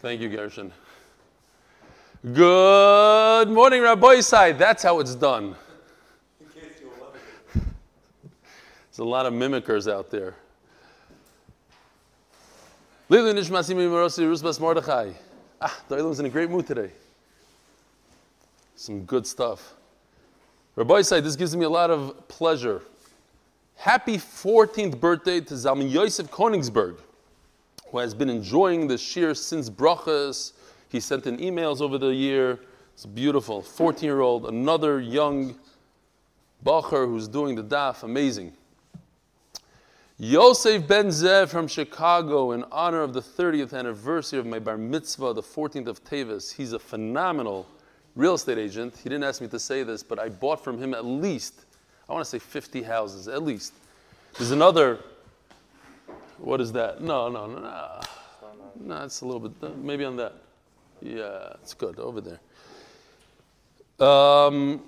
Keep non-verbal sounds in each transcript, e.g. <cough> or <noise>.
Thank you, Gershon. Good morning, Rabbi Side. That's how it's done. There's a lot of mimickers out there. Ah, the Elam's in a great mood today. Some good stuff. Rabbi Side, this gives me a lot of pleasure. Happy 14th birthday to Zalman Yosef Konigsberg, who has been enjoying the shir since Brachas. He sent in emails over the year. It's beautiful. 14 year old, another young Bacher who's doing the daf. Amazing. Yosef Ben Zev from Chicago, in honor of the 30th anniversary of my bar mitzvah, the 14th of Tevis. He's a phenomenal real estate agent. He didn't ask me to say this, but I bought from him at least, I want to say 50 houses, at least. There's another, what is that? No, no, no, no. No, it's a little bit, maybe on that. Yeah, it's good, over there. Um,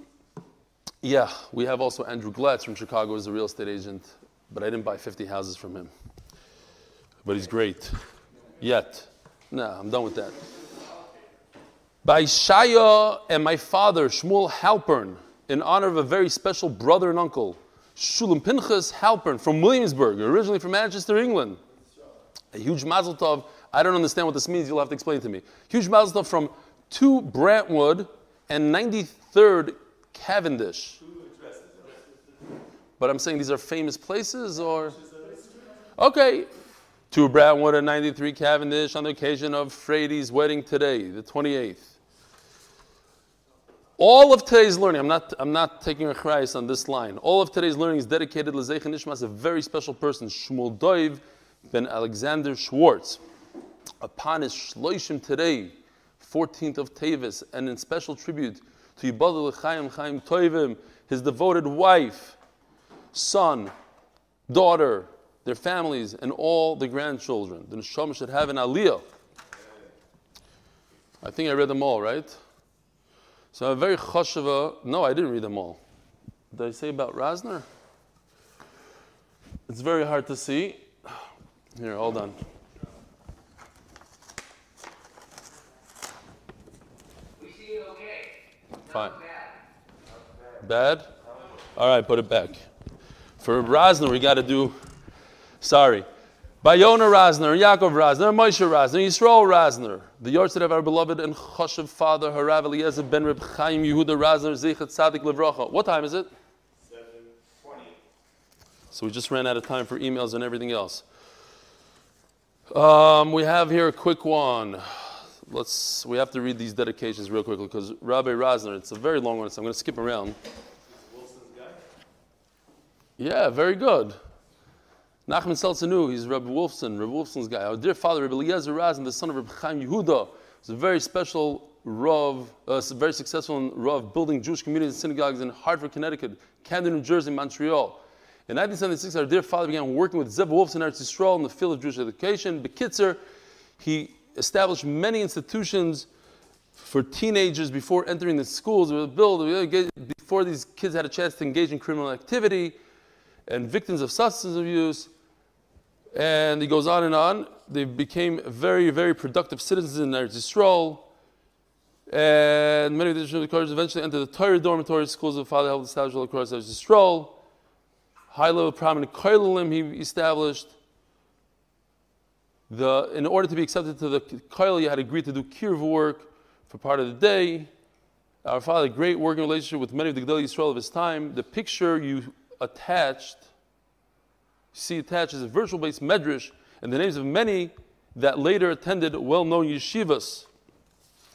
yeah, we have also Andrew Glatz from Chicago as a real estate agent, but I didn't buy 50 houses from him. But he's great. Yet. No, I'm done with that by Shaya and my father, Shmuel Halpern, in honor of a very special brother and uncle, Shulam Pinchas Halpern from Williamsburg, originally from Manchester, England. A huge mazel tov. I don't understand what this means. You'll have to explain to me. Huge mazel tov from 2 Brantwood and 93rd Cavendish. But I'm saying these are famous places, or okay. 2 Brantwood and 93 Cavendish on the occasion of Frady's wedding today, the 28th. All of today's learning, I'm not, I'm not taking a chayes on this line. All of today's learning is dedicated to Zeich Nishmas, a very special person, Shmuel Doiv ben Alexander Schwartz. Upon his shloishim today, 14th of Tevis, and in special tribute to Yibadul Chaim Chaim Toivim, his devoted wife, son, daughter, their families, and all the grandchildren. The Neshama should have an aliyah. I think I read them all, right? So a very chashava. No, I didn't read them all. Did I say about Rasner? It's very hard to see. Here, hold on. We see it okay. Fine. Bad. Bad? All right, put it back. For Rasner, we got to do. Sorry. Bayona Rasner, Yaakov Rasner, Moshe Rasner, Yisrael Rasner, the Yortzit of our beloved and Choshev father, Harav Eliezer ben Reb Chaim Yehuda Rasner, Zichat Tzadik Levracha. What time is it? 720. So we just ran out of time for emails and everything else. Um, we have here a quick one. Let's. We have to read these dedications real quickly because Rabbi Rasner. It's a very long one, so I'm going to skip around. Wilson's guy? Yeah, very good. Nachman Seltzenu, he's Rabbi Wolfson, Rabbi Wolfson's guy. Our dear father, Rabbi Eliezer Razin, the son of Rabbi Chaim Yehuda, was a very special Rav, uh, very successful in Rav, building Jewish communities and synagogues in Hartford, Connecticut, Camden, New Jersey, Montreal. In 1976, our dear father began working with Zev Wolfson in Eretz Yisrael in the field of Jewish education. Bekitzer, he established many institutions for teenagers before entering the schools. Build before these kids had a chance to engage in criminal activity and victims of substance abuse. And he goes on and on. They became very, very productive citizens in Eretz Yisrael. And many of the Jewish eventually entered the Torah dormitory schools of Father helped establish all across Eretz Yisrael. High level prominent Koilim he established. The, in order to be accepted to the Koil, you had agreed to do kirv work for part of the day. Our father, had a great working relationship with many of the Gedolei Yisrael of his time. The picture you attached see attached is a virtual based medrash and the names of many that later attended well known yeshivas.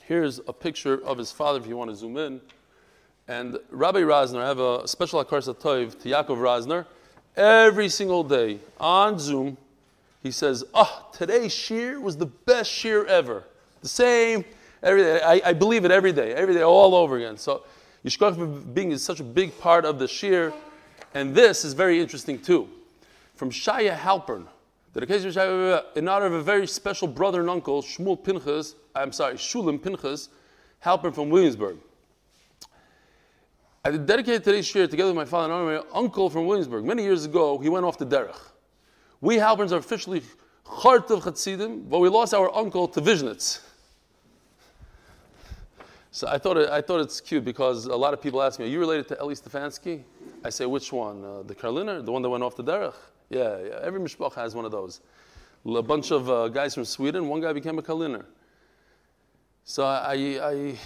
Here's a picture of his father if you want to zoom in. And Rabbi Rasner, I have a special Akar Toiv to Yaakov Rasner. Every single day on Zoom, he says, Oh, today's shear was the best shear ever. The same every day. I, I believe it every day, every day, all over again. So, Yishkach being is such a big part of the shear. And this is very interesting too from Shaya Halpern, in honor of a very special brother and uncle, Shmuel Pinchas, I'm sorry, Shulim Pinchas, Halpern from Williamsburg. I dedicated today's shir together with my father and my uncle from Williamsburg. Many years ago, he went off to Derech. We Halperns are officially Chartov Chassidim, but we lost our uncle to Vishnitz. So I thought, it, I thought it's cute because a lot of people ask me, are you related to Eli Stefansky? I say, which one? Uh, the Karliner? The one that went off the derech? Yeah, yeah. Every mishpach has one of those. A bunch of uh, guys from Sweden, one guy became a Karliner. So I, I, I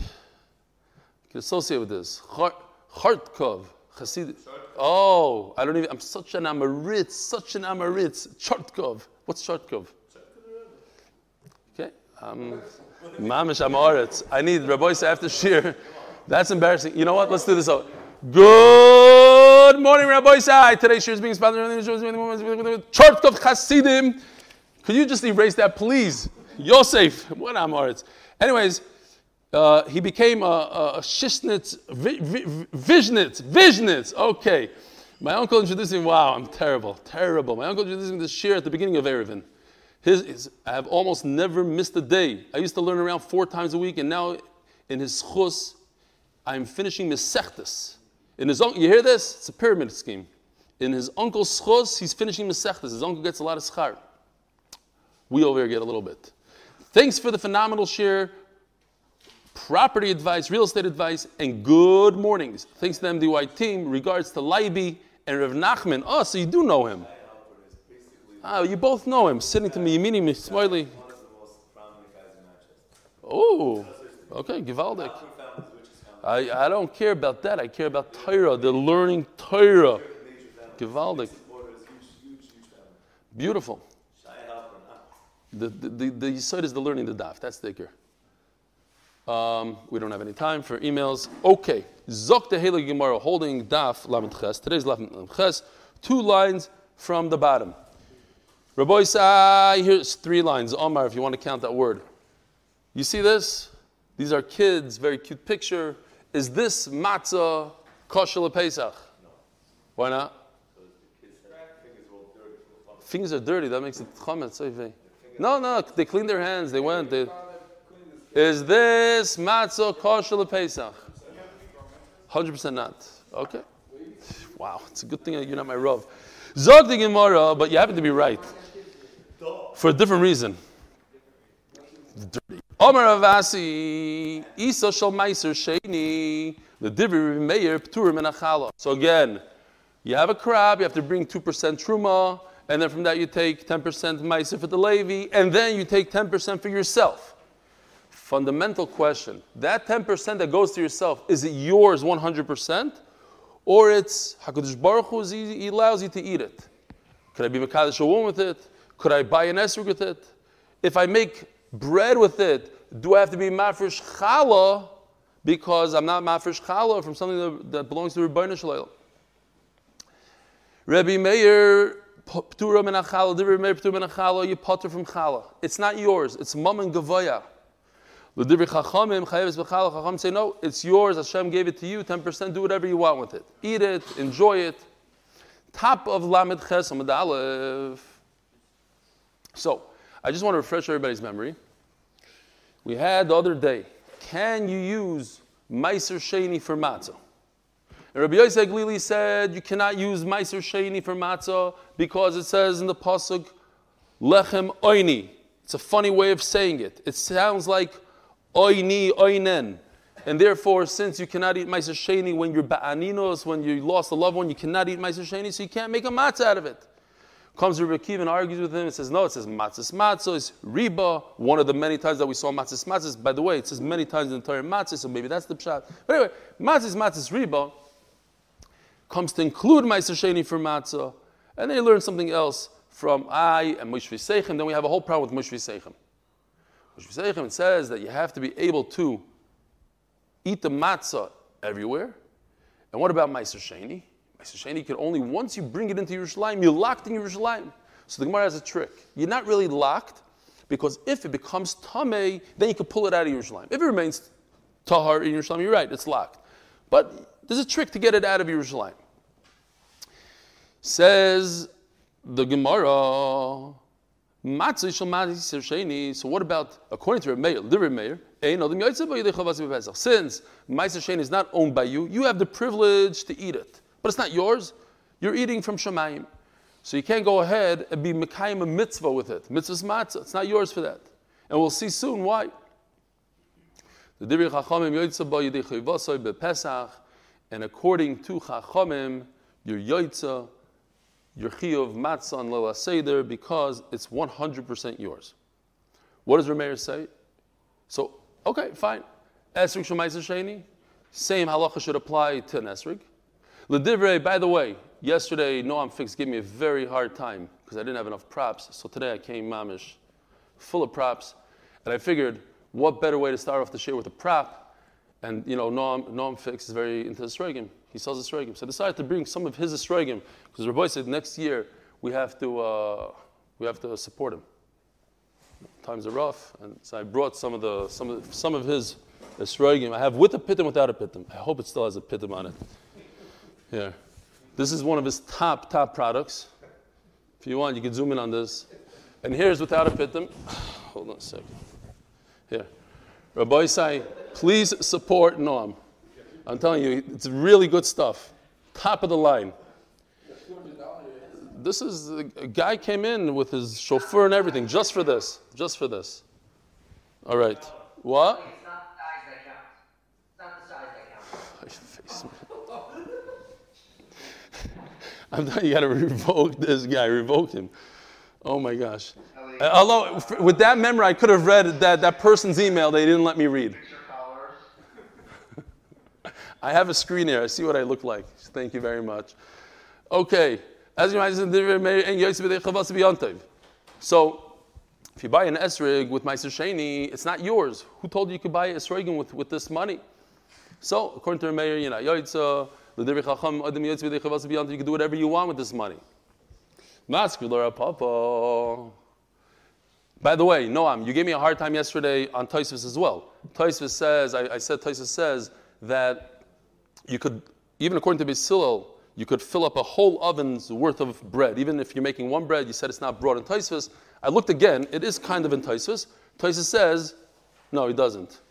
can associate with this. Chartkov, Chassid. Oh, I don't even, I'm such an Amaritz, such an Amaritz. Chartkov. What's Chartkov? Okay. Um, Mamish Amaretz. I need Rabbi after Shir. That's embarrassing. You know what? Let's do this out. Good morning, Rabbi Sai. Today's Shir is being sponsored by Chartkov Chassidim. Could you just erase that, please? Yosef. What Amaretz. Anyways, uh, he became a, a, a Shishnitz, vi, vi, Vishnitz, Vishnitz. Okay. My uncle introduced me, wow, I'm terrible, terrible. My uncle introduced me this shir at the beginning of Erevin. His, his, I have almost never missed a day. I used to learn around four times a week, and now in his chus, I'm finishing Mesechtes. In his, you hear this? It's a pyramid scheme. In his uncle's chus, he's finishing Mesechtes. His uncle gets a lot of schar. We over here get a little bit. Thanks for the phenomenal share, property advice, real estate advice, and good mornings. Thanks to the MDY team. Regards to Leiby and Rav Nachman. Oh, so you do know him. Ah, you both know him. Sitting to me, you meeting me, Smiley. Oh, okay, Givaldic. I, I don't care about that. I care about Torah. They're learning Torah. Givaldic. Beautiful. The, the, the, the is the learning the daf. That's the um, we don't have any time for emails. Okay. Zok the Gemara holding daf lamed ches. Today's lamed ches. Two lines from the bottom. Rabbi Isai, here's three lines. Omar, if you want to count that word. You see this? These are kids, very cute picture. Is this matzah kosher Pesach? No. Why not? Fingers are dirty. That makes it chametz. No, no, they cleaned their hands. They went. They, is this matzah kosher Pesach? Hundred percent not. Okay. Wow, it's a good thing you're not my rov. Zog the Gemara, but you happen to be right for a different reason. Avasi, Isa the Meir and So again, you have a crab, you have to bring 2% Truma, and then from that you take 10% Meiser for the Levi, and then you take 10% for yourself. Fundamental question that 10% that goes to yourself, is it yours 100%? Or it's HaKadosh Baruch Hu, he allows you to eat it. Could I be Makadosh a woman with it? Could I buy an esrog with it? If I make bread with it, do I have to be mafresh challah because I'm not mafresh challah from something that, that belongs to Rebbeinu Shalom? Rabbi Meir, ptura min achala, Rabbi Meir ptura min achala, you potter from challah. It's not yours. It's mum and gavoya. L'divri chachamim chayeves b'challah. Chacham say no, it's yours. Hashem gave it to you. Ten percent. Do whatever you want with it. Eat it. Enjoy it. Top of lamed ches aleph. So, I just want to refresh everybody's memory. We had the other day, can you use Meiser Sheni for matzah? And Rabbi Yosef Glili said you cannot use Meiser Sheni for matzah because it says in the pasuk Lechem Oini. It's a funny way of saying it. It sounds like Oini Oinen. And therefore, since you cannot eat Meiser Sheni when you're ba'aninos, when you lost a loved one, you cannot eat Meiser Sheni, so you can't make a matzah out of it. Comes Rabbi Akiva and argues with him and says, no, it says matzahs matzah, it's riba, one of the many times that we saw matzahs matzahs. By the way, it says many times in the Torah matzah, so maybe that's the pshat. But anyway, matzahs matzahs riba comes to include Meiser Sheni for matzah, and then you learn something else from I and Moshe Seichem, then we have a whole problem with Moshe Seichem. Moshe Seichem, says that you have to be able to eat the matzah everywhere. And what about Meiser Sheni? Can only, once you bring it into Yerushalayim, you're locked in Yerushalayim. So the Gemara has a trick. You're not really locked because if it becomes Tameh, then you can pull it out of Yerushalayim. If it remains Tahar in Yerushalayim, you're right, it's locked. But there's a trick to get it out of Yerushalayim. Says the Gemara, so what about, according to Meir, the Meir, since Ma'aser is not owned by you, you have the privilege to eat it but it's not yours. You're eating from Shemayim. So you can't go ahead and be Mekayim a mitzvah with it. Mitzvah's matzah. It's not yours for that. And we'll see soon why. The Dibri Chachamim Yoitza Ba Chayvasoi BePesach, and according to Chachamim, your Yoitza, your Chiyuv Matzah on Lela Seder, because it's 100% yours. What does Rameir say? So, okay, fine. Esrig Shemaisa Sheni, same halacha should apply to an Esrig. Ledivrei, by the way, yesterday Noam Fix gave me a very hard time because I didn't have enough props. So today I came mamish, full of props, and I figured, what better way to start off the share with a prop? And you know, Noam, Noam Fix is very into the Sregim. He sells the Sregim. So I decided to bring some of his Sregim because Rabbi said next year we have to uh, we have to support him. Times are rough, and so I brought some of the some of some of his Esrogim. I have with a pitim, without a pitim. I hope it still has a pitim on it. Here. This is one of his top, top products. If you want, you can zoom in on this. And here's without a pitim. <sighs> Hold on a second. Here. Rabbi Isai, please support Noam. I'm telling you, it's really good stuff. Top of the line. This is a guy came in with his chauffeur and everything just for this. Just for this. All right. What? It's not the size that counts. It's not the size that counts. <laughs> I'm telling you, got to <laughs> revoke this guy. Revoke him. Oh my gosh. Uh, Although with that memory, I could have read that, that person's email. They didn't let me read. <laughs> I have a screen here. I see what I look like. Thank you very much. Okay. As you might So, if you buy an esrig with Meiser Sheni, it's not yours. Who told you you could buy esrogim with, with this money? So, according to the mayor, you know, You can do whatever you want with this money. By the way, Noam, you gave me a hard time yesterday on Tosfos as well. Tosfos says, I, I said Tosfos says that you could, even according to Beis Hillel, you could fill up a whole oven's worth of bread. Even if you're making one bread, you said it's not brought in Tosfos. I looked again, it is kind of in Tosfos. Tosfos says, no, it doesn't.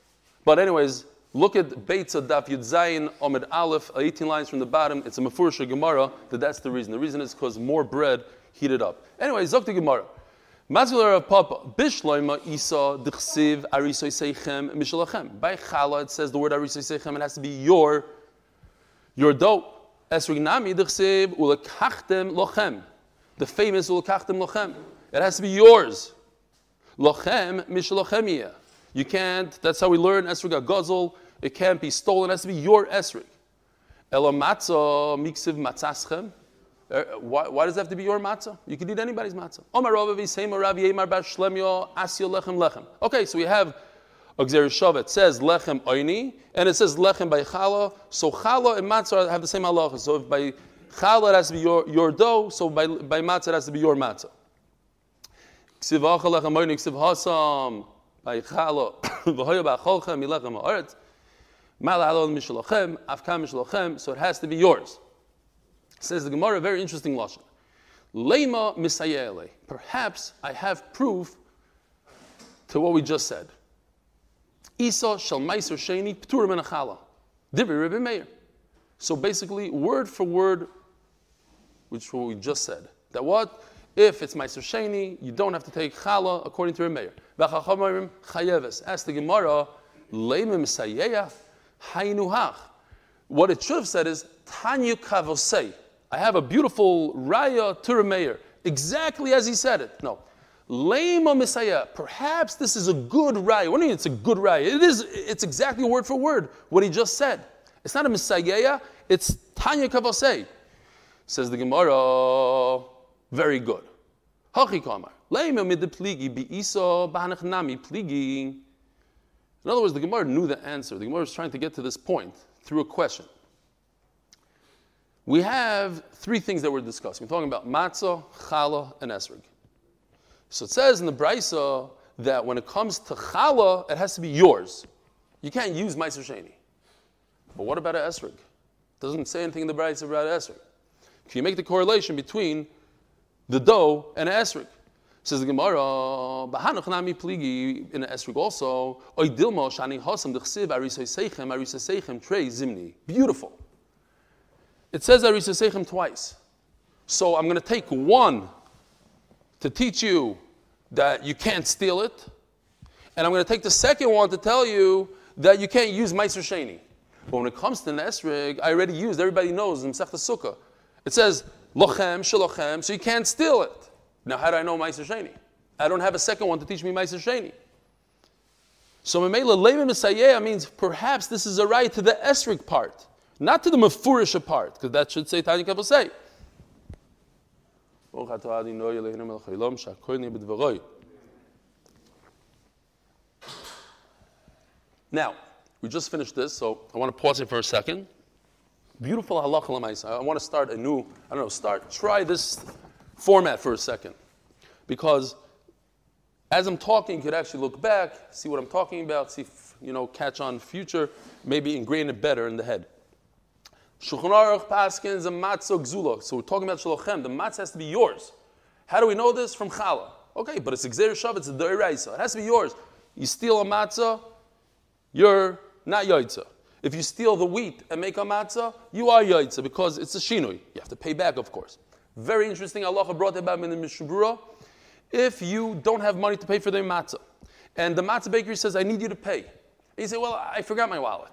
But anyways, look at Beitza Daf Yud Zayin Omed Aleph, uh, 18 lines from the bottom. It's a Mefurish Gemara that that's the reason. The reason is because more bread heated up. Anyway, Zok Gemara. Mazgular of Papa, Bishloima Isa Dichsiv Arisoy Seichem Mishalachem. By Chala it says the word Arisoy Seichem, it has to be your, your dough. Esrignami Dichsiv Ulekachtem Lochem. The famous Ulekachtem Lochem. It has to be yours. Lochem Mishalachemiyah. You can't, that's how we learn Esrig Gazel. It can't be stolen, it has to be your Esrig. Elamatza Miksiv Matzaschem. Uh, Why, why does it have to be your matzah? You can eat anybody's matzah. Omar Ravavi, Sema Rav Yemar Bar Shlemyo, Asya Lechem Lechem. Okay, so we have a Gzer Shavet says Lechem Oini, and it says Lechem by Chala. So Chala and matzah have the same halacha. So if by Chala it has to be your, your dough, so by, by matzah it has to be your matzah. Ksiv Acha Lechem Oini, Ksiv Hasam, <coughs> so it has to be yours. Says the Gemara, very interesting lashon. Lema misayele. Perhaps I have proof to what we just said. Isa shall meiser sheni pturim and achala. Divi Rebbe Meir. So basically, word for word, which what we just said. That what? If it's meiser sheni, you don't have to take chala according to Rebbe Meir. V'chachamarim chayeves. Ask the Gemara, lema misayeya hainuhach. What it should have said is Tanya Kavosei. I have a beautiful raya to Meir, exactly as he said it. No. Lema Messiah. Perhaps this is a good raya. What do you mean it's a good raya? It is, it's exactly word for word what he just said. It's not a Messiah, it's Tanya Kavosei. Says the Gemara, very good. In other words, the Gemara knew the answer. The Gemara was trying to get to this point through a question. We have three things that we're discussing. We're talking about matzah, challah, and esrog. So it says in the brisa that when it comes to challah, it has to be yours. You can't use meiser sheni. But what about an esrog? It doesn't say anything in the brisa about esrog. Can you make the correlation between the dough and an esrog? Says the Gemara, "Bahanuch nami pligi in an esrog also. Oy dilmo shani hosam dechsiv arisay seichem arisay seichem trei zimni. Beautiful. It says Arisa Sechem twice. So I'm going to take one to teach you that you can't steal it, and I'm going to take the second one to tell you that you can't use Meiser Sheni. But when it comes to Nesrig, I already used, everybody knows in Sukkah. It says, Lochem, Shalochem, so you can't steal it. Now, how do I know Meiser Sheni? I don't have a second one to teach me Meiser Sheni. So Memela Levim Misayeh means perhaps this is a right to the Esrik part, not to the Mefurisha part, because that should say Tanya Kabbalah say. Now, we just finished this, so I want to pause it for a second. Beautiful lemaisa. I want to start a new, I don't know, start, try this format for a second. Because as I'm talking, you could actually look back, see what I'm talking about, see if, you know, catch on future, maybe ingrain it better in the head. Shulchan Aruch Paskins a matzah gzula. So we're talking about shalochem. The matzah has to be yours. How do we know this? From challah. Okay, but it's exer shav, it's a doiraisa. It has to be yours. You steal a matzah, you're not yaitza. If you steal the wheat and make a matzah, you are yaitza because it's a shinui. You have to pay back, of course. Very interesting. Allah brought about in the Mishnah Berurah. If you don't have money to pay for the matzah, and the matzah bakery says, I need you to pay. And you say, Well, I forgot my wallet.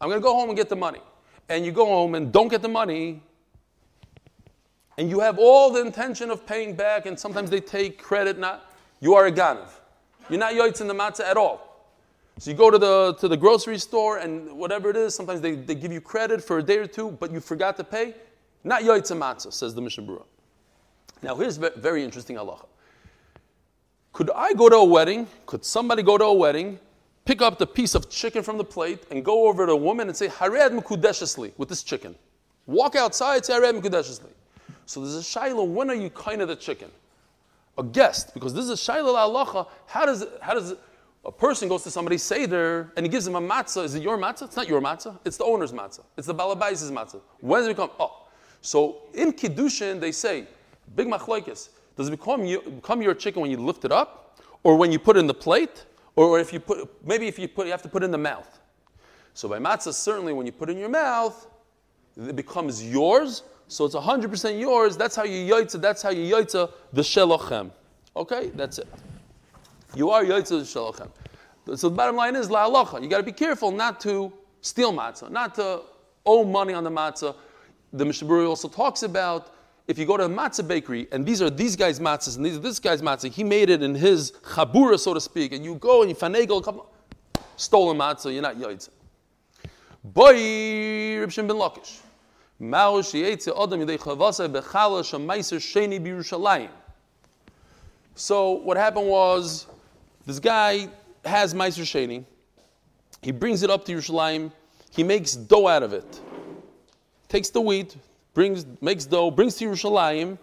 I'm going to go home and get the money. And you go home and don't get the money, and you have all the intention of paying back, and sometimes they take credit, not, you are a ganav. You're not yoitz in the matzah at all. So you go to the, to the grocery store and whatever it is, sometimes they, they give you credit for a day or two, but you forgot to pay. Not yoitza matzah, says the Mishnah Berurah. Now here's a very interesting halacha. Could I go to a wedding? Could somebody go to a wedding, pick up the piece of chicken from the plate, and go over to a woman and say, Hared mukudeshesli, with this chicken? Walk outside, say Hared mukudeshesli. So there's a shaila, when are you kind of the chicken? A guest, because this is a shaila halacha. How does, how does a person goes to somebody's seder and he gives him a matzah. Is it your matzah? It's not your matzah. It's the owner's matzah. It's the balabai's matzah. When does it become? Oh, so in kiddushin they say big machlokes. Does it become, you, become your chicken when you lift it up, or when you put it in the plate, or if you put maybe if you put you have to put it in the mouth. So by matzah, certainly when you put it in your mouth, it becomes yours. So it's 100% yours. That's how you yaitza. That's how you yaitza the shelochem. Okay, that's it. You are Yotzei Shalochem. So the bottom line is La Alocha. You got to be careful not to steal matzah, not to owe money on the matzah. The Mishnah Berurah also talks about if you go to a matzah bakery and these are these guys' matzahs and these are this guy's matzah, he made it in his chabura, so to speak, and you go and you finagle a couple stolen matzah, you're not Yotzei. Boy, Reb ben Lakish. Mao adam yidei sheni b'Yerushalayim. So what happened was this guy has Meiser Sheni. He brings it up to Yerushalayim. He makes dough out of it. Takes the wheat, brings, makes dough, brings to Yerushalayim,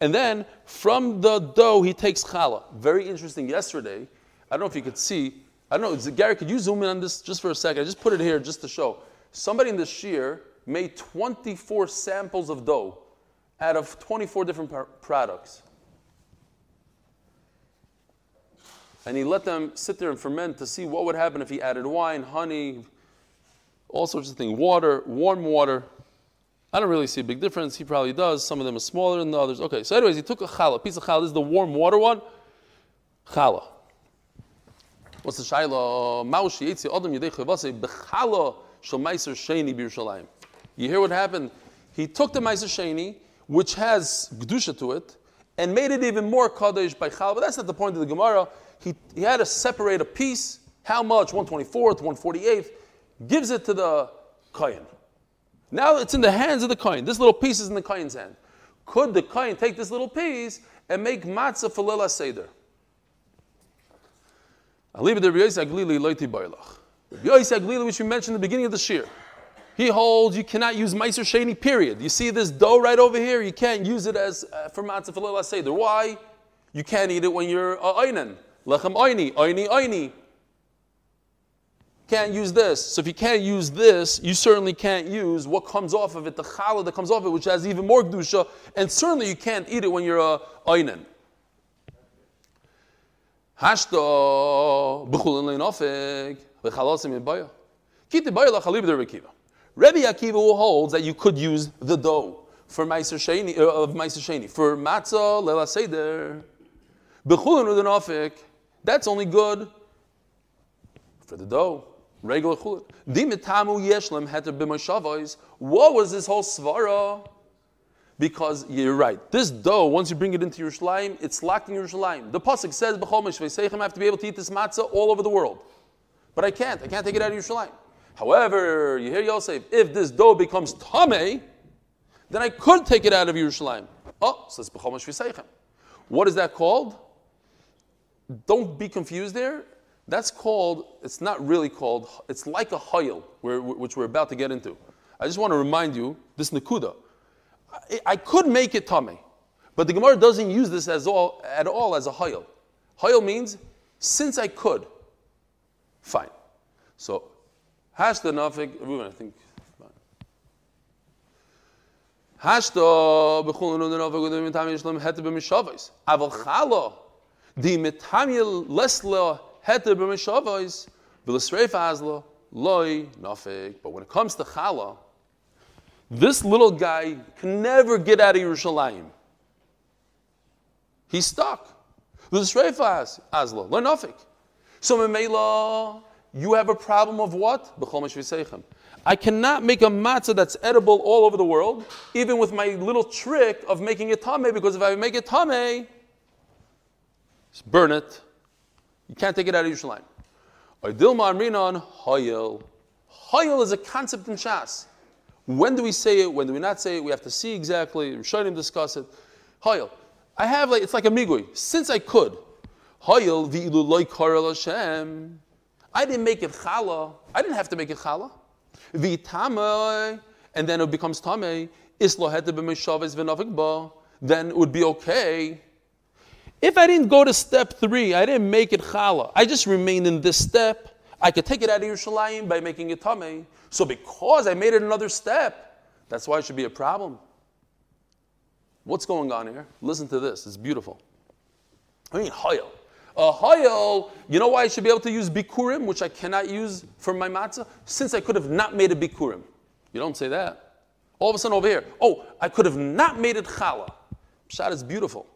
and then from the dough he takes challah. Very interesting. Yesterday, I don't know if you could see. I don't know, Gary, could you zoom in on this just for a second? I just put it here just to show. Somebody in the shear made 24 samples of dough out of 24 different products. And he let them sit there and ferment to see what would happen if he added wine, honey, all sorts of things, water, warm water. I don't really see a big difference. He probably does. Some of them are smaller than the others. Okay, so anyways, he took a challah, piece of challah. This is the warm water one. Challah. What's the shaila? Maushi yitzi adam chavase bechallah shel meiser b'Yerushalayim. You hear what happened? He took the meiser sheni, which has gdusha to it, and made it even more kaddish by challah. But that's not the point of the Gemara he, he had to separate a piece, how much, 124th, 148th, gives it to the kohen. Now it's in the hands of the kohen. This little piece is in the kohen's hand. Could the kohen take this little piece and make matzah for Lela Seder? Which we mentioned in the beginning of the shir. He holds you cannot use Meiser Sheni, period. You see this dough right over here? You can't use it as uh, for matzah for Lela Seder. Why? You can't eat it when you're uh, Einan. Lechem oini, oini, oini. Can't use this. So if you can't use this, you certainly can't use what comes off of it, the challah that comes off of it, which has even more kedusha, and certainly you can't eat it when you're a oinen. Hashto b'chulin leinofik v'chalosim Kiti bayah lachalib der Rebbe Akiva holds that you could use the dough. for Meiser Sheni, uh, of Meiser Sheni. For matzah, lela seder, bechulin udenofik, that's only good for the dough. Regular chulin. Dimitamu yeshlem heter b'moshavos. What was this whole svara? Because you're right. This dough, once you bring it into Yerushalayim, it's locked in Yerushalayim. The pasuk says, "B'chol mishveiseichem," I have to be able to eat this matzah all over the world. But I can't. I can't take it out of Yerushalayim. However, you hear Yosef, if this dough becomes tamei, then I could take it out of Yerushalayim. Oh, so it's b'chol mishveiseichem. What is that called? Don't be confused there. That's called, it's not really called, it's like a hoyel, which we're about to get into. I just want to remind you, this Nakuda. I, I could make it tummy, but the Gemara doesn't use this as all, at all as a hoyel. Hoyel means, since I could, fine. So, hashta nafik, I think, Hashta b'chulun nafik the mitam yishlam hete b'mishavos. Aval chala, the mitam lesla heter b'mishavos, v'lesreif azla, loy nafik. But when it comes to chala, this little guy can never get out of Yerushalayim. He's stuck. V'lesreif azla, loy nafik. So Memela, you have a problem of what? I cannot make a matzah that's edible all over the world, even with my little trick of making it tame, because if I make it tame, burn it. You can't take it out of Yerushalayim. Dilma Amrinon, Hoyel. Hoyel is a concept in Shas. When do we say it? When do we not say it? We have to see exactly. Rishonim discuss it. Hoyel. I have like it's like a migui. Since I could, Hoyel v'ilu loy karel Hashem. I didn't make it chala. I didn't have to make it chala. V'tamei, and then it becomes tamei. Islo hete b'mishaves v'navik ba. Then it would be okay if I didn't go to step three, I didn't make it challah, I just remained in this step, I could take it out of Yerushalayim by making it tameh. So because I made it another step, that's why it should be a problem. What's going on here? Listen to this. It's beautiful. I mean, hoyel. A you know why I should be able to use bikurim, which I cannot use for my matzah? Since I could have not made a bikurim. You don't say that. All of a sudden over here, oh, I could have not made it challah. Pshat is beautiful.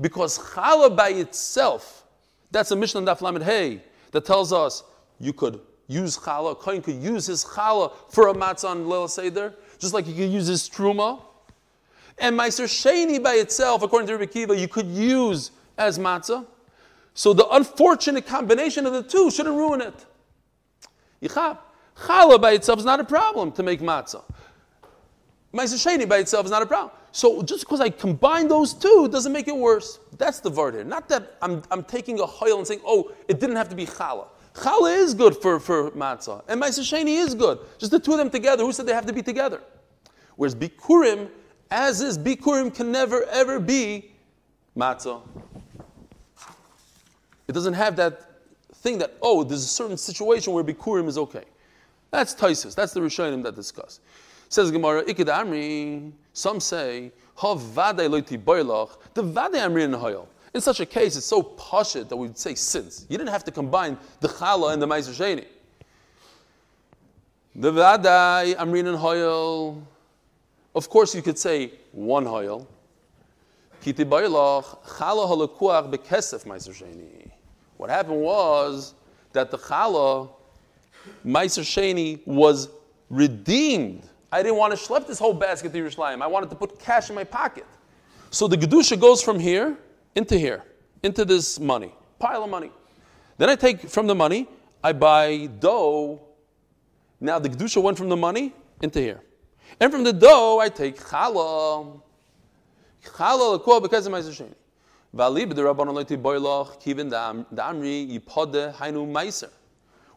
Because challah by itself, that's a Mishnah Daf Lamed Hey that tells us you could use challah, a kohen could use his challah for a matzah on Leil Seder, just like he could use his truma. And Meiser Sheni by itself, according to Rabbi Kiva, you could use as matzah. So the unfortunate combination of the two shouldn't ruin it. Yichab. Challah by itself is not a problem to make matzah. Meiser Sheni by itself is not a problem. So just because I combine those two doesn't make it worse. That's the word here. Not that I'm, I'm taking a hoil and saying, oh, it didn't have to be challah. Challah is good for, for matzah, and Meiser Sheni is good. Just the two of them together. Who said they have to be together? Whereas Bikurim, as is, Bikurim can never ever be matzah. It doesn't have that thing that, oh, there's a certain situation where Bikurim is okay. That's Taisus. That's the Rishonim that discuss. Says Gemara, Ikid Amri, some say, the vadei amri in hoyel. In such a case, it's so poshut that we'd say since. You didn't have to combine the challah and the meiser sheni. The vadei amri in hoyel. Of course, you could say one hoyel. Kiti boilach, challah halakuach bekesef meiser sheni. What happened was that the challah, meiser sheni, was redeemed I didn't want to schlep this whole basket to Yerushalayim. I wanted to put cash in my pocket. So the Gedusha goes from here into here, into this money, pile of money. Then I take from the money, I buy dough. Now the Gedusha went from the money into here. And from the dough, I take challah. Challah because of my.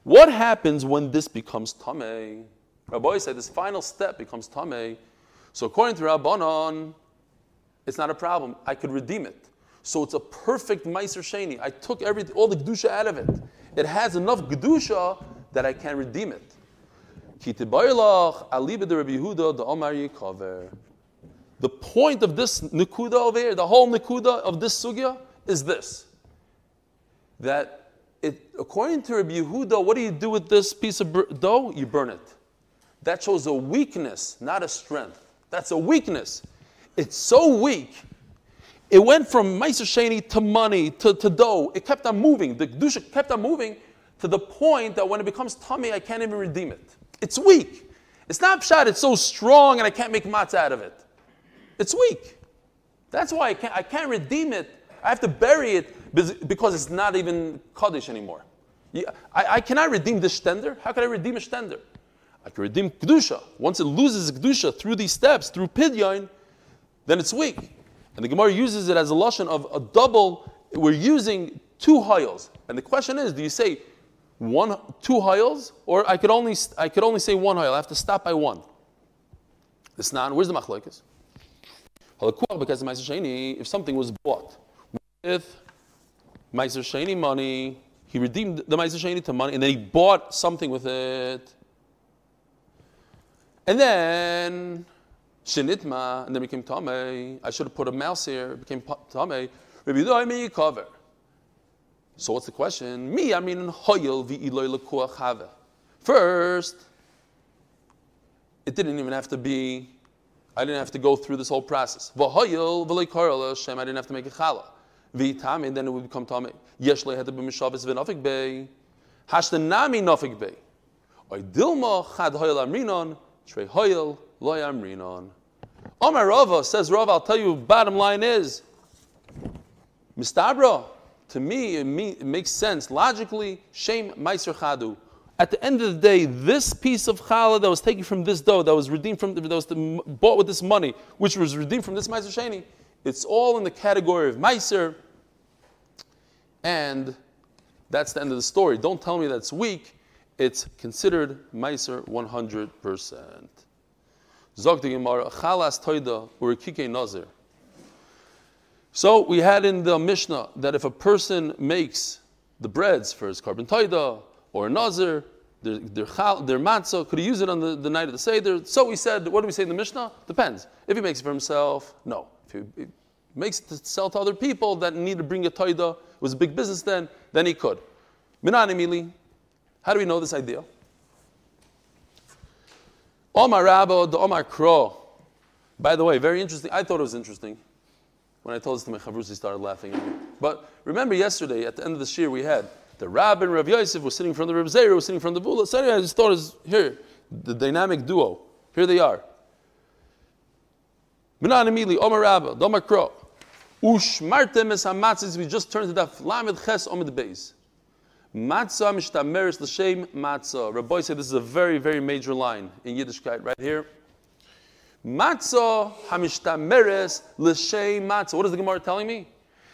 What happens when this becomes tameh? Rabbi said this final step becomes tamei. So according to Rabbanon, it's not a problem. I could redeem it. So it's a perfect Meiser Sheni. I took everything, all the Gedusha out of it. It has enough Gedusha that I can redeem it. The point of this Nikuda over here, the whole Nikuda of this Sugya, is this. That it, according to Rabbi Yehuda, what do you do with this piece of dough? You burn it. That shows a weakness, not a strength. That's a weakness. It's so weak. It went from Meiser Sheni to money to, to dough. It kept on moving. The Kedusha kept on moving to the point that when it becomes tummy, I can't even redeem it. It's weak. It's not pshat, it's so strong and I can't make matzah out of it. It's weak. That's why I can't, I can't redeem it. I have to bury it because it's not even Kaddish anymore. I, I cannot redeem the stender. How can I redeem a stender? Redeem Kedusha. Once it loses Kedusha through these steps, through Pidyon, then it's weak. And the Gemara uses it as a lashon of a double. We're using two hayals. And the question is, do you say one, two hayals, or I could only, I could only say one hayal. I have to stop by one. This nan, where's the machlokes? Because the Sheni, if something was bought with Meiser Sheni money, he redeemed the Meiser Sheni to money, and then he bought something with it. And then Shinitma, and then became Tame. I should have put a mouse here, it became Tame. Maybe cover. So what's the question? Me, I mean, hoyel First, it didn't even have to be, I didn't have to go through this whole process. V'hoyel I didn't have to make a chala. V'tame, then it would become tame. Yeshle had to be mishavis v'nafik bey. Hashtanami nafik bey. Oy dilma chad hoyel amrinon, trey hoyel loy amrinon. Omar Rava says, Rava, I'll tell you, bottom line is, Mistabra, to me, it, it makes sense logically. Shame Meiser Chadu. At the end of the day, this piece of challah that was taken from this dough, that was redeemed from, that was bought with this money, which was redeemed from this Meiser Sheni, it's all in the category of Meiser, and that's the end of the story. Don't tell me that's weak. It's considered Meiser 100%. Zog the Gemara, chalas toida nazir. So we had in the Mishnah that if a person makes the breads for his korban taida or a nazir, their, their, their matzah, could he use it on the, the night of the Seder? So we said, what do we say in the Mishnah? Depends. If he makes it for himself, no. If he, he makes it to sell to other people that need to bring a taida, it was a big business then, then he could. Minanimili, how do we know this idea? Omar Rabbo, the Omar Kro. By the way, very interesting. I thought it was interesting. When I told this to my chavrus, he started laughing at me. But remember yesterday, at the end of the shir, we had the Rab and Rav Yosef was sitting from the Rav Zera, was sitting from the Bula. So anyway, I just thought was here, the dynamic duo. Here they are. Minan Emili, Omer Rabba, Domar Kro. Ushmartem es hamatzis, we just turned to that Lamed Ches Omid Beis. Matzah mishtameres l'shem matzah. Rabbi said this is a very, very major line in Yiddishkeit right here. Matzah hamishtameres l'shem matzah. What is the Gemara telling me?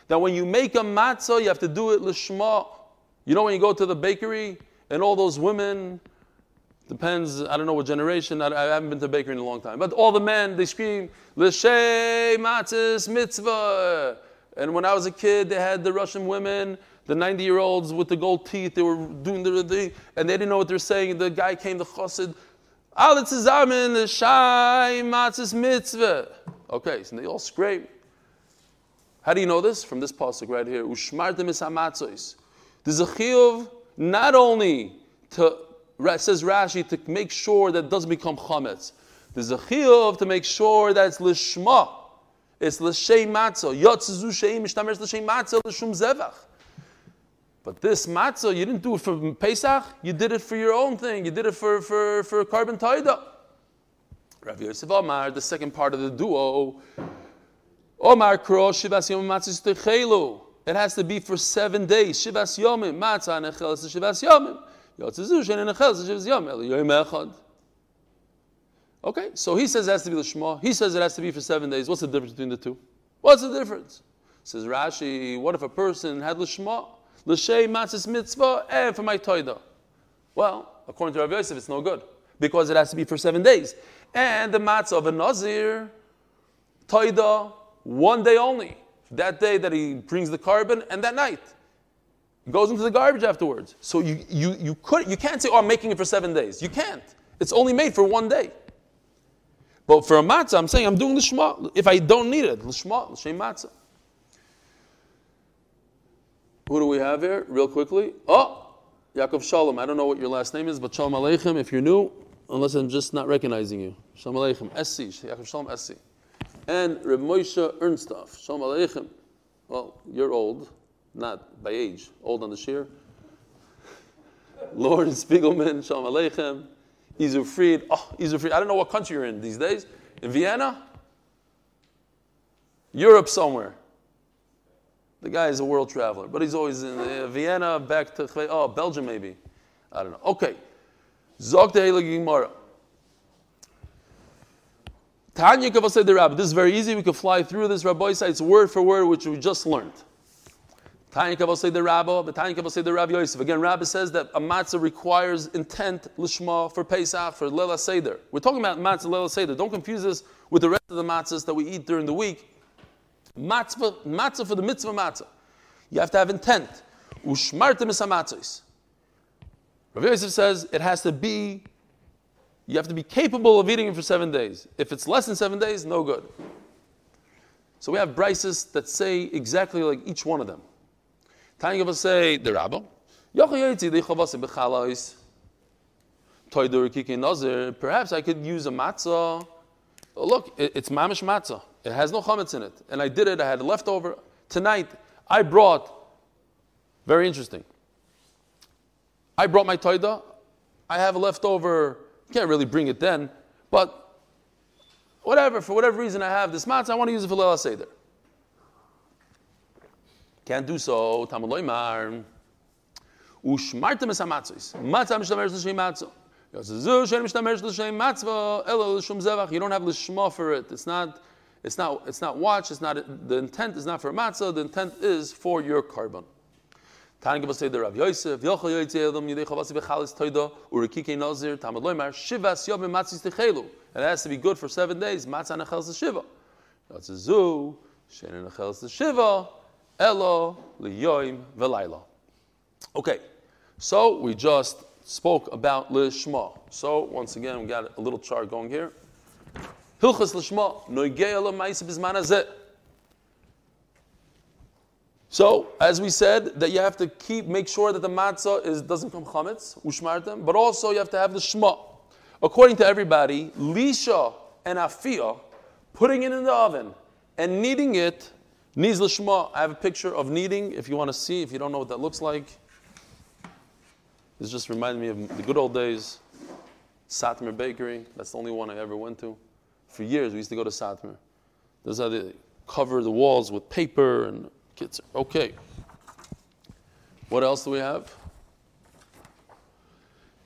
That when you make a matzah, you have to do it l'shma. You know when you go to the bakery and all those women, depends, I don't know what generation, I, I haven't been to a bakery in a long time, but all the men, they scream, l'shem matzahs mitzvah. And when I was a kid, they had the Russian women, the 90 year olds with the gold teeth, they were doing the thing, and they didn't know what they're saying. The guy came, the chassid, alle zusammen, Shai Matzis Mitzvah. Okay, so they all scream. How do you know this? From this pasuk right here. Ushmartem is hamatzos. There's a chiyuv not only to, says Rashi, to make sure that it doesn't become chametz. There's a chiyuv to make sure that it's lishma. It's l'shem matzah. Yotzizu sheim mishtamer l'shem matzah l'shum zevach. But this matzah, you didn't do it for Pesach, you did it for your own thing. You did it for, for, for korban taida. Rav Yosef Omar, the second part of the duo, Omar kro shivas yom matzah techelu. It has to be for seven days. Shivas yomim, matzah nechel shivas yomim. Yom echad. Okay, so he says it has to be the Shema. He says it has to be for seven days. What's the difference between the two? What's the difference? Says Rashi, what if a person had Lishma? L'shei matzis mitzvah and for my toida. Well, according to Rav Yosef, it's no good because it has to be for seven days. And the matzah of a nazir, toida, one day only. That day that he brings the korban and that night. It goes into the garbage afterwards. So you, you, you, could, you can't say, oh, I'm making it for seven days. You can't. It's only made for one day. But for a matzah, I'm saying I'm doing the shema. If I don't need it, the shema, matzah. Who do we have here? Real quickly. Oh, Yaakov Shalom. I don't know what your last name is, but Shalom Aleichem. If you're new, unless I'm just not recognizing you. Shalom Aleichem. Essi, Yaakov Shalom Essi. And Reb Moshe Ernstov. Shalom Aleichem. Well, you're old, not by age, old on the shear. Lord <laughs> Spiegelman, Shalom Aleichem. Izu Fried. Oh, Izu Fried. I don't know what country you're in these days. In Vienna? Europe somewhere. The guy is a world traveler, but he's always in uh, Vienna, back to, oh, Belgium maybe. I don't know. Okay. Heilige Gemara. Tanya Kavasei the Rabbi. This is very easy. We can fly through this. Rabbi says it's word for word, which we just learned. Tanya Kavasei the Rabbi, but Tanya Kavasei the Rabbi Yosef. Again, Rabbi says that a matzah requires intent lishma for Pesach, for Lela Seder. We're talking about matzah Lela Seder. Don't confuse this with the rest of the matzahs that we eat during the week. Matzah, matzah for the mitzvah matzah. You have to have intent. Ushmartem is Rabbi Yosef says it has to be, you have to be capable of eating it for seven days. If it's less than seven days, no good. So we have brises that say exactly like each one of them. Tanya of us say the rabbi. Perhaps I could use a matzah. Look, it's mamish matzah. It has no chametz in it. And I did it, I had a leftover. Tonight, I brought, very interesting. I brought my toida. I have a leftover. Can't really bring it then, but whatever, for whatever reason I have this matzah, I want to use it for Leila Seder. Can't do so. Talmud loymar. Ushmartem es hamatzos. Matzah mishtamer l'shem matzah. You don't have lishma for it. It's not. It's not. It's not watch. It's not. The intent is not for matzah. The intent is for your carbon. Say the. And it has to be good for seven days. Matzah Nechels Shiva. That's a zoo, Shein Nechels Shiva, Elo, Liyoim, Velayla. Okay, so we just spoke about Lishma. So once again, we got a little chart going here. Hilchas Hazeh. So, as we said, that you have to keep, make sure that the matzah is, doesn't come chametz, ushmartem, but also you have to have the shma. According to everybody, lisha and afia, putting it in the oven and kneading it, needs lishma. I have a picture of kneading, if you want to see, if you don't know what that looks like. This just reminded me of the good old days. Satmar Bakery, that's the only one I ever went to. For years, we used to go to Satmar. There's how they cover the walls with paper and Kitzer. Okay. What else do we have?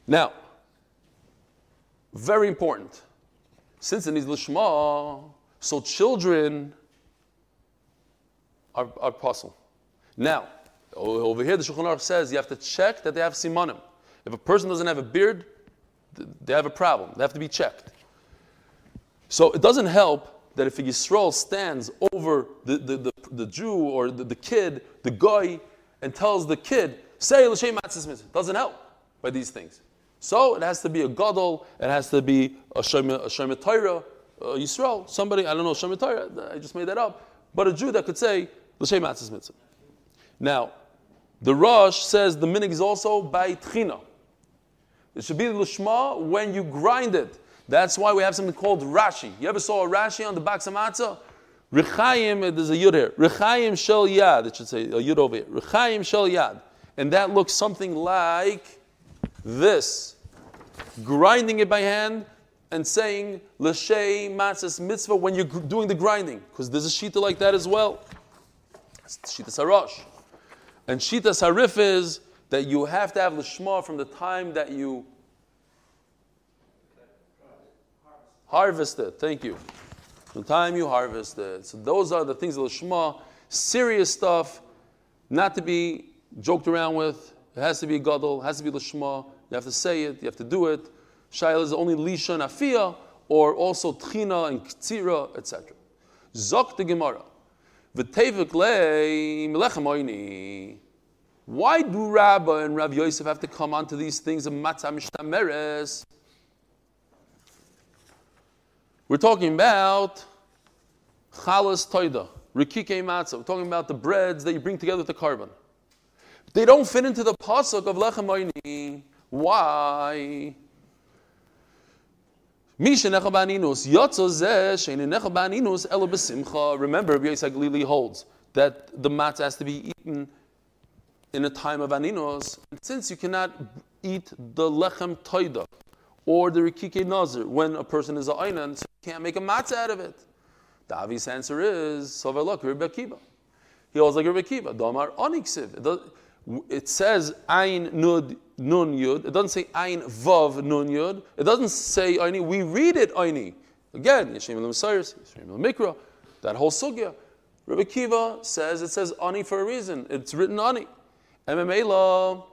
Now, very important. Since it needs lishma, so children are, are puzzle. Now, over here the Shulchan Aruch says you have to check that they have simanim. If a person doesn't have a beard, they have a problem. They have to be checked. So it doesn't help that if a Yisrael stands over the, the, the, the Jew or the, the, kid, the guy, and tells the kid, say L'Shem Matzis doesn't help by these things. So it has to be a Gadol, it has to be a Shem Torah, uh, Yisrael, somebody, I don't know, Shem Torah, I just made that up, but a Jew that could say L'Shem Matzis Mitzvah. Now, the Rosh says the minig is also by Tchina. It should be Lishma when you grind it. That's why we have something called Rashi. You ever saw a Rashi on the box of matzah? Rechayim, eh, there's a yud here. Rechayim shel yad, it should say a yud over here. Rechayim shel yad. And that looks something like this. Grinding it by hand and saying l'shei matzahs mitzvah when you're doing the grinding. Because there's a shita like that as well. It's shita sarosh. And shita sarif is that you have to have lishma from the time that you Harvest it. Thank you. The time you harvest it. So those are the things of the Shema. Serious stuff, not to be joked around with. It has to be gadol. It has to be the Shema. You have to say it. You have to do it. Shaila is only lisha and afia, or also tchina and ktsira, etc. Zok the Gemara. Why do Rabba and Rav Yosef have to come onto these things of matzah mishtameres? We're talking about chalas toida, rikike matzah. We're talking about the breads that you bring together with the carbon. They don't fit into the pasuk of lechem Why? Misha necha ba'aninus, yotzo zeh she'ein necha ba'aninus elo b'simcha. Remember, Rabbi Galili holds that the matzah has to be eaten in a time of aninos. And since you cannot eat the lechem toida or the rikike nazir when a person is a einan, so you can't make a matzah out of it. The obvious answer is Sovelok Rebbe Akiva. He holds like Rebbe Akiva. Domar Oniksiv. It, says Ain Nud Nun Yud. It doesn't say Ain Vav Nun Yud. It doesn't say Aini. We read it Aini. Again, Messias, Yeshem El Mikra. That whole sugya. Rebbe Akiva says it says Ani for a reason. It's written Ani. MMA law.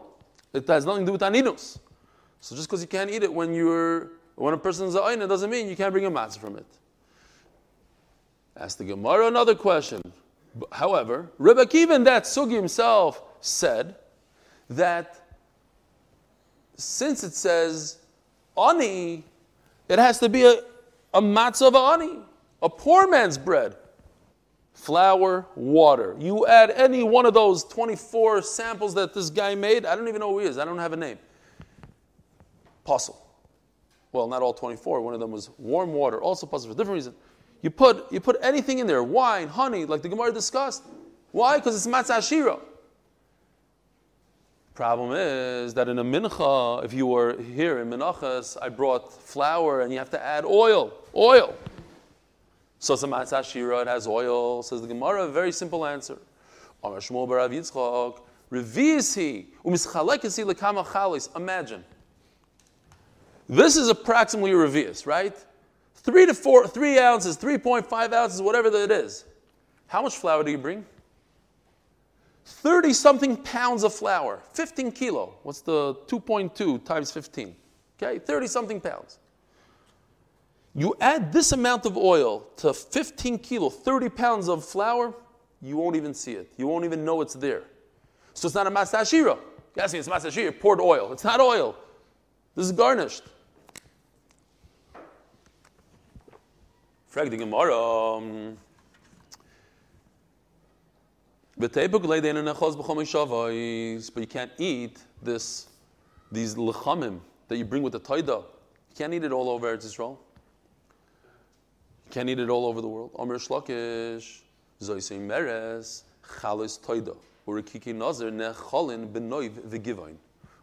It has nothing to do with Aninus. So just because you can't eat it when you're when a person's Aina doesn't mean you can't bring a matzah from it. Ask the Gemara another question. However, Rebbe Akiva that sugi himself said that since it says ani, it has to be a, a matzah of ani, a poor man's bread. Flour, water. You add any one of those 24 samples that this guy made, I don't even know who he is, I don't have a name. Puzzle. Well, not all 24. One of them was warm water, also puzzle for a different reason. You put, you put anything in there, wine, honey, like the Gemara discussed. Why? Because it's matzah shira. Problem is that in a mincha, if you were here in Menachas, I brought flour and you have to add oil. Oil. So it's a matzah shira, it has oil. Says the Gemara, very simple answer. Amar Shmuel bar Rav Yitzchak, revisi umischalekesi lekama chalis. Imagine. This is approximately a revius, right? Three to four, three ounces, 3.5 ounces, whatever that is. How much flour do you bring? 30 something pounds of flour, 15 kilo. What's the 2.2 times 15? Okay, 30 something pounds. You add this amount of oil to 15 kilo, 30 pounds of flour, you won't even see it. You won't even know it's there. So it's not a masashira. You ask me, it's masashira, poured oil. It's not oil. This is garnished. The Gemara. um, But you can't eat this, these lechamim that you bring with the taida. You can't eat it all over Eretz Yisrael. You can't eat it all over the world. Omer shlokish, zoisei meres, chalis taida, or kiki benoiv v'givain.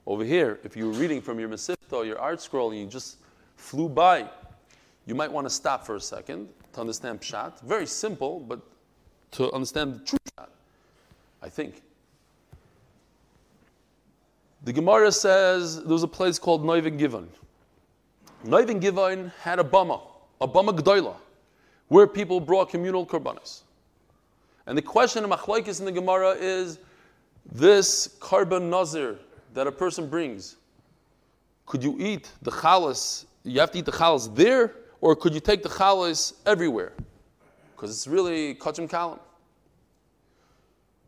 Over here, if you were reading from your Mesivta, your ArtScroll, and you just flew by, you might want to stop for a second to understand Pshat. Very simple, but to understand the true Pshat, I think. The Gemara says there was a place called Noivin Givon. Noivin Givon had a bama, a bama gdoila, where people brought communal korbanos. And the question of machlaikis in the Gemara is this carbon nazir that a person brings, could you eat the chalas? You have to eat the chalas there, or could you take the chalas everywhere? Because it's really kachim kalam.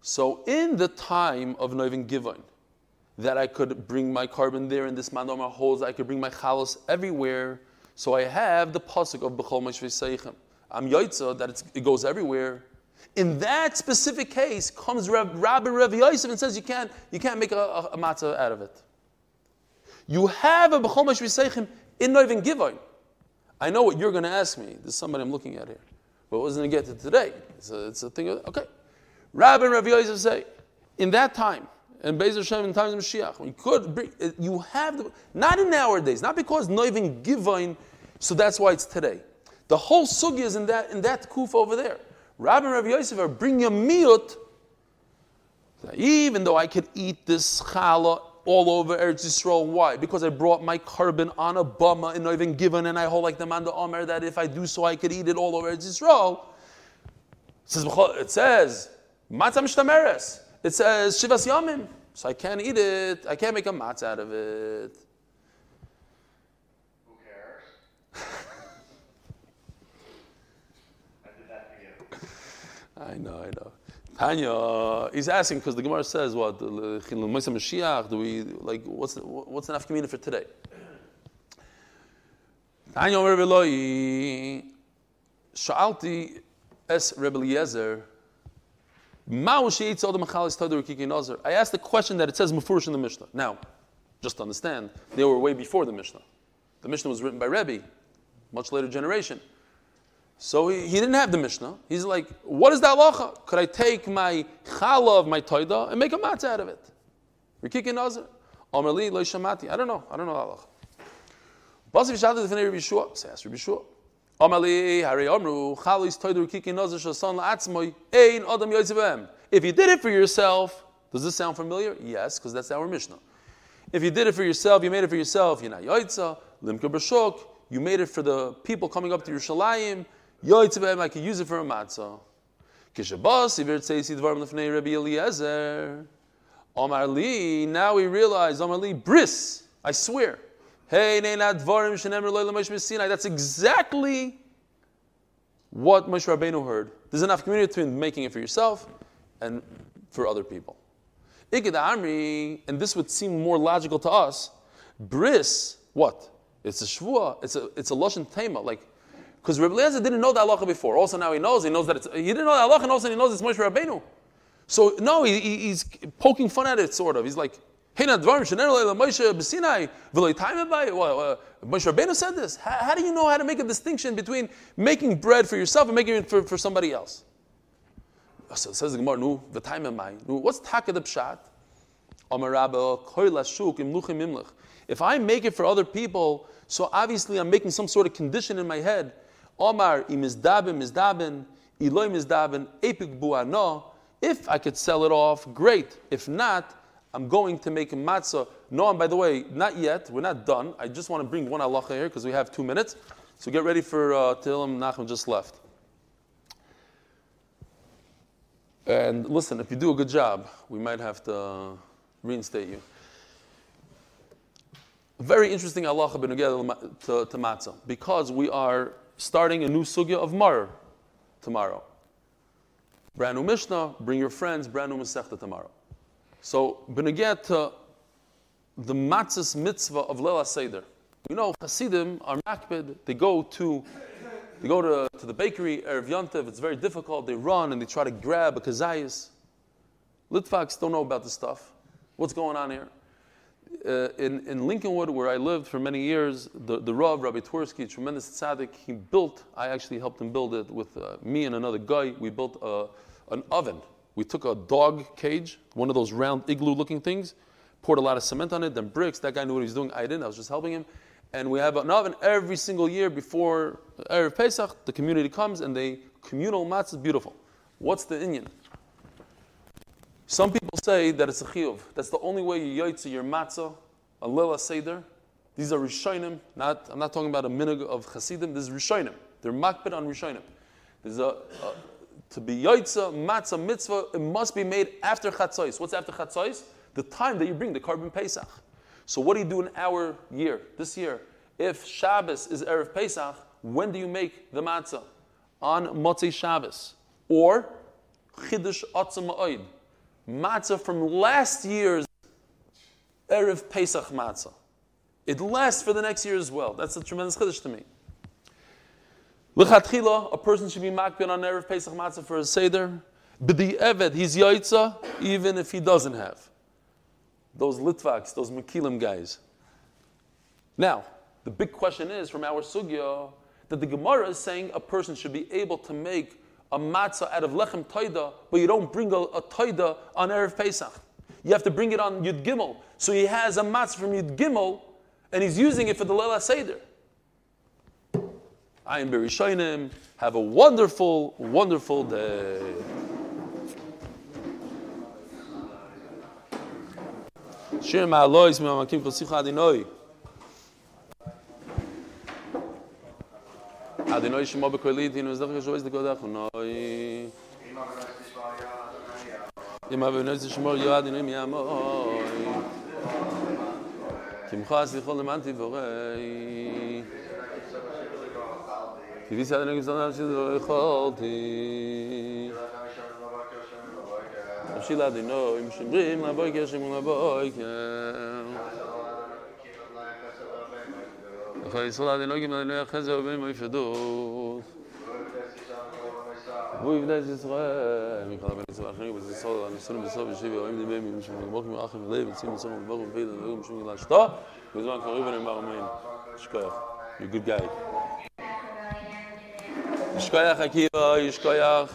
So in the time of Noivin Givon, that I could bring my carbon there, and this manoma holds I could bring my chalos everywhere. So I have the pasuk of B'chol Meshvei I'm yoitza that it goes everywhere. In that specific case, comes Rab, Rabbi Rav Yosef and says you can't, you can't make a, a, a matzah out of it. You have a B'chol Meshvei in Noivin Givon. I know what you're going to ask me. There's somebody I'm looking at here. But what was going to get to today? It's a, it's a thing of, okay. Rabba and Rav Yosef say, in that time, and Bezer Hashem in times of Mashiach, you could bring, uh, you have the, not in our days, not because Noivin Givain, so that's why it's today. The whole sugi is in that in that kuf over there. Rabba and Rav Yosef are bringing a miyut. Even though I could eat this challah all over Eretz Yisrael, why? Because I brought my carbon on a bama and even given and I hold like the man the Omer that if I do so, I could eat it all over Eretz Yisrael. It says, it says matzah mishtameres. It says Shivas Yamim. So I can't eat it. I can't make a matzah out of it. Who cares? <laughs> I did that for you. I know, I know. Tanya, he's asking because the Gemara says, what, do we, like, what's what's the nafkamina for today? Tanya Omer Veloi, Sha'alti es Rebbe Eliezer, Ma'u she'itz odem achalis tadar kiki nazar. I asked the question that it says mufurish in the Mishnah. Now, just to understand, they were way before the Mishnah. The Mishnah was written by Rebbe. much later generation. So he, he didn't have the Mishnah. He's like, what is that halacha? Could I take my challah of my toida and make a matzah out of it? Rikiki nazar. Amrli lo shamati. I don't know. I don't know halacha. Basi v'shadu defnei Rabbi Yeshua. Say, ask Rabbi Yeshua. Amrli hari amru chalis toida rikiki nazar shasan la'atzmoi ein adam yotzevem. If you did it for yourself, does this sound familiar? Yes, because that's our Mishnah. If you did it for yourself, you made it for yourself. You're not yoitza, limka. You made it for the people coming up to Yerushalayim. Yoitzebem, I could use it for a matzah. Kishabas, if it says dvarim lefnei Rabbi Eliezer, Omar Li, now we realize, Omar Li, bris, I swear. Hey, dvarim shenemer loy l'moshe Sinai. That's exactly what Moshe Rabbeinu heard. There's enough community between making it for yourself and for other people. Iked Amri, and this would seem more logical to us, bris, what? It's a shvua, it's a, it's a lashon tema, like because Rabbi Eliezer didn't know the halacha before. Also now he knows. He knows that it's, he didn't know the halacha, and also he knows it's Moshe Rabbeinu. So no, he, he's poking fun at it, sort of. He's like, "Hey, Moshe b'Sinai v'loy time uh, Moshe Rabbeinu said this. How, how, do you know how to make a distinction between making bread for yourself and making it for, for somebody else? So it says the Gemara, "Nu v'time Nu, what's taka the pshat? If I make it for other people, so obviously I'm making some sort of condition in my head Omar imizdabin mizdabin, iloy mizdabin, epik buano. If I could sell it off, great. If not, I'm going to make a matzah. No, and by the way, not yet. We're not done. I just want to bring one halacha here because we have two minutes. So get ready for uh, Nachman just left. And listen, if you do a good job, we might have to reinstate you. Very interesting halacha to, to matzah because we are starting a new sugya of Mar tomorrow. Brand new Mishnah, bring your friends, brand new Masechta tomorrow. So, beneget to uh, the matzahs mitzvah of Lela Seder. You know, Hasidim are makbid, they go to they go to, to the bakery, Erev Yontev, it's very difficult, they run and they try to grab a kazayas. Litvaks don't know about this stuff. What's going on here? Uh, in, in Lincolnwood, where I lived for many years, the, the Rav, Rabbi Twersky, tremendous tzaddik, he built, I actually helped him build it with uh, me and another guy. We built a, an oven. We took a dog cage, one of those round igloo looking things, poured a lot of cement on it, then bricks. That guy knew what he was doing. I didn't. I was just helping him. And we have an oven every single year before Erev Pesach. The community comes and they communal matzah. Beautiful. What's the Indian? Some people say that it's a chiyuv. That's the only way you yaitze your matzah, a lila seder. These are rishonim. Not, I'm not talking about a minig of chasidim. This is rishonim. They're makbid on rishonim. There's a, a to be yaitza matzah mitzvah. It must be made after chatzos. What's after chatzos? The time that you bring the korban pesach. So what do you do in our year? This year, if Shabbos is erev Pesach, when do you make the matzah? On Motzei Shabbos or Chiddush Atzah Ma'od matzah from last year's Erev Pesach matzah. It lasts for the next year as well. That's a tremendous chiddush to me. L'chatchila, a person should be makbid on Erev Pesach matzah for a seder. B'di eved, he's yaitza, even if he doesn't have. Those litvaks, those makilim guys. Now, the big question is from our sugya that the Gemara is saying a person should be able to make a matzah out of lechem toida, but you don't bring a, a toida on Erev Pesach. You have to bring it on Yud Gimel. So he has a matzah from Yud Gimel, and he's using it for the Lela Seder. I am Beri Shainim. Have a wonderful, wonderful day. Shir ma'alois mi'amakim adinoi. עד אינו לא ישמעו בקולי, דין וזדך ישוע יזדקו דחו נוי. אם אבינו ישמור יועד אינו יעמוי. כמך השיחו למען תבורי. כי ביסי עד אינו שזה לא יכולתי. נפשי לעד אינו, אם שמרים לבויקר, שמרו לבויקר. וישראל הדינוגים עלינו אחרי זה ובין מויפדות. והוא יבנה את ישראל, מכל הבן ישראל האחרים, וזה ישראל, הניסונים בסוף ישיבי, רואים דיבי מילים שמגבוך מאחר ולב, יוצאים בסוף מגבוך ומפיד, ודברים משום גלל שתו, בזמן קרוב ונאמר אמן. שכוח. You're a good guy. Yishkoyach Akiva, Yishkoyach.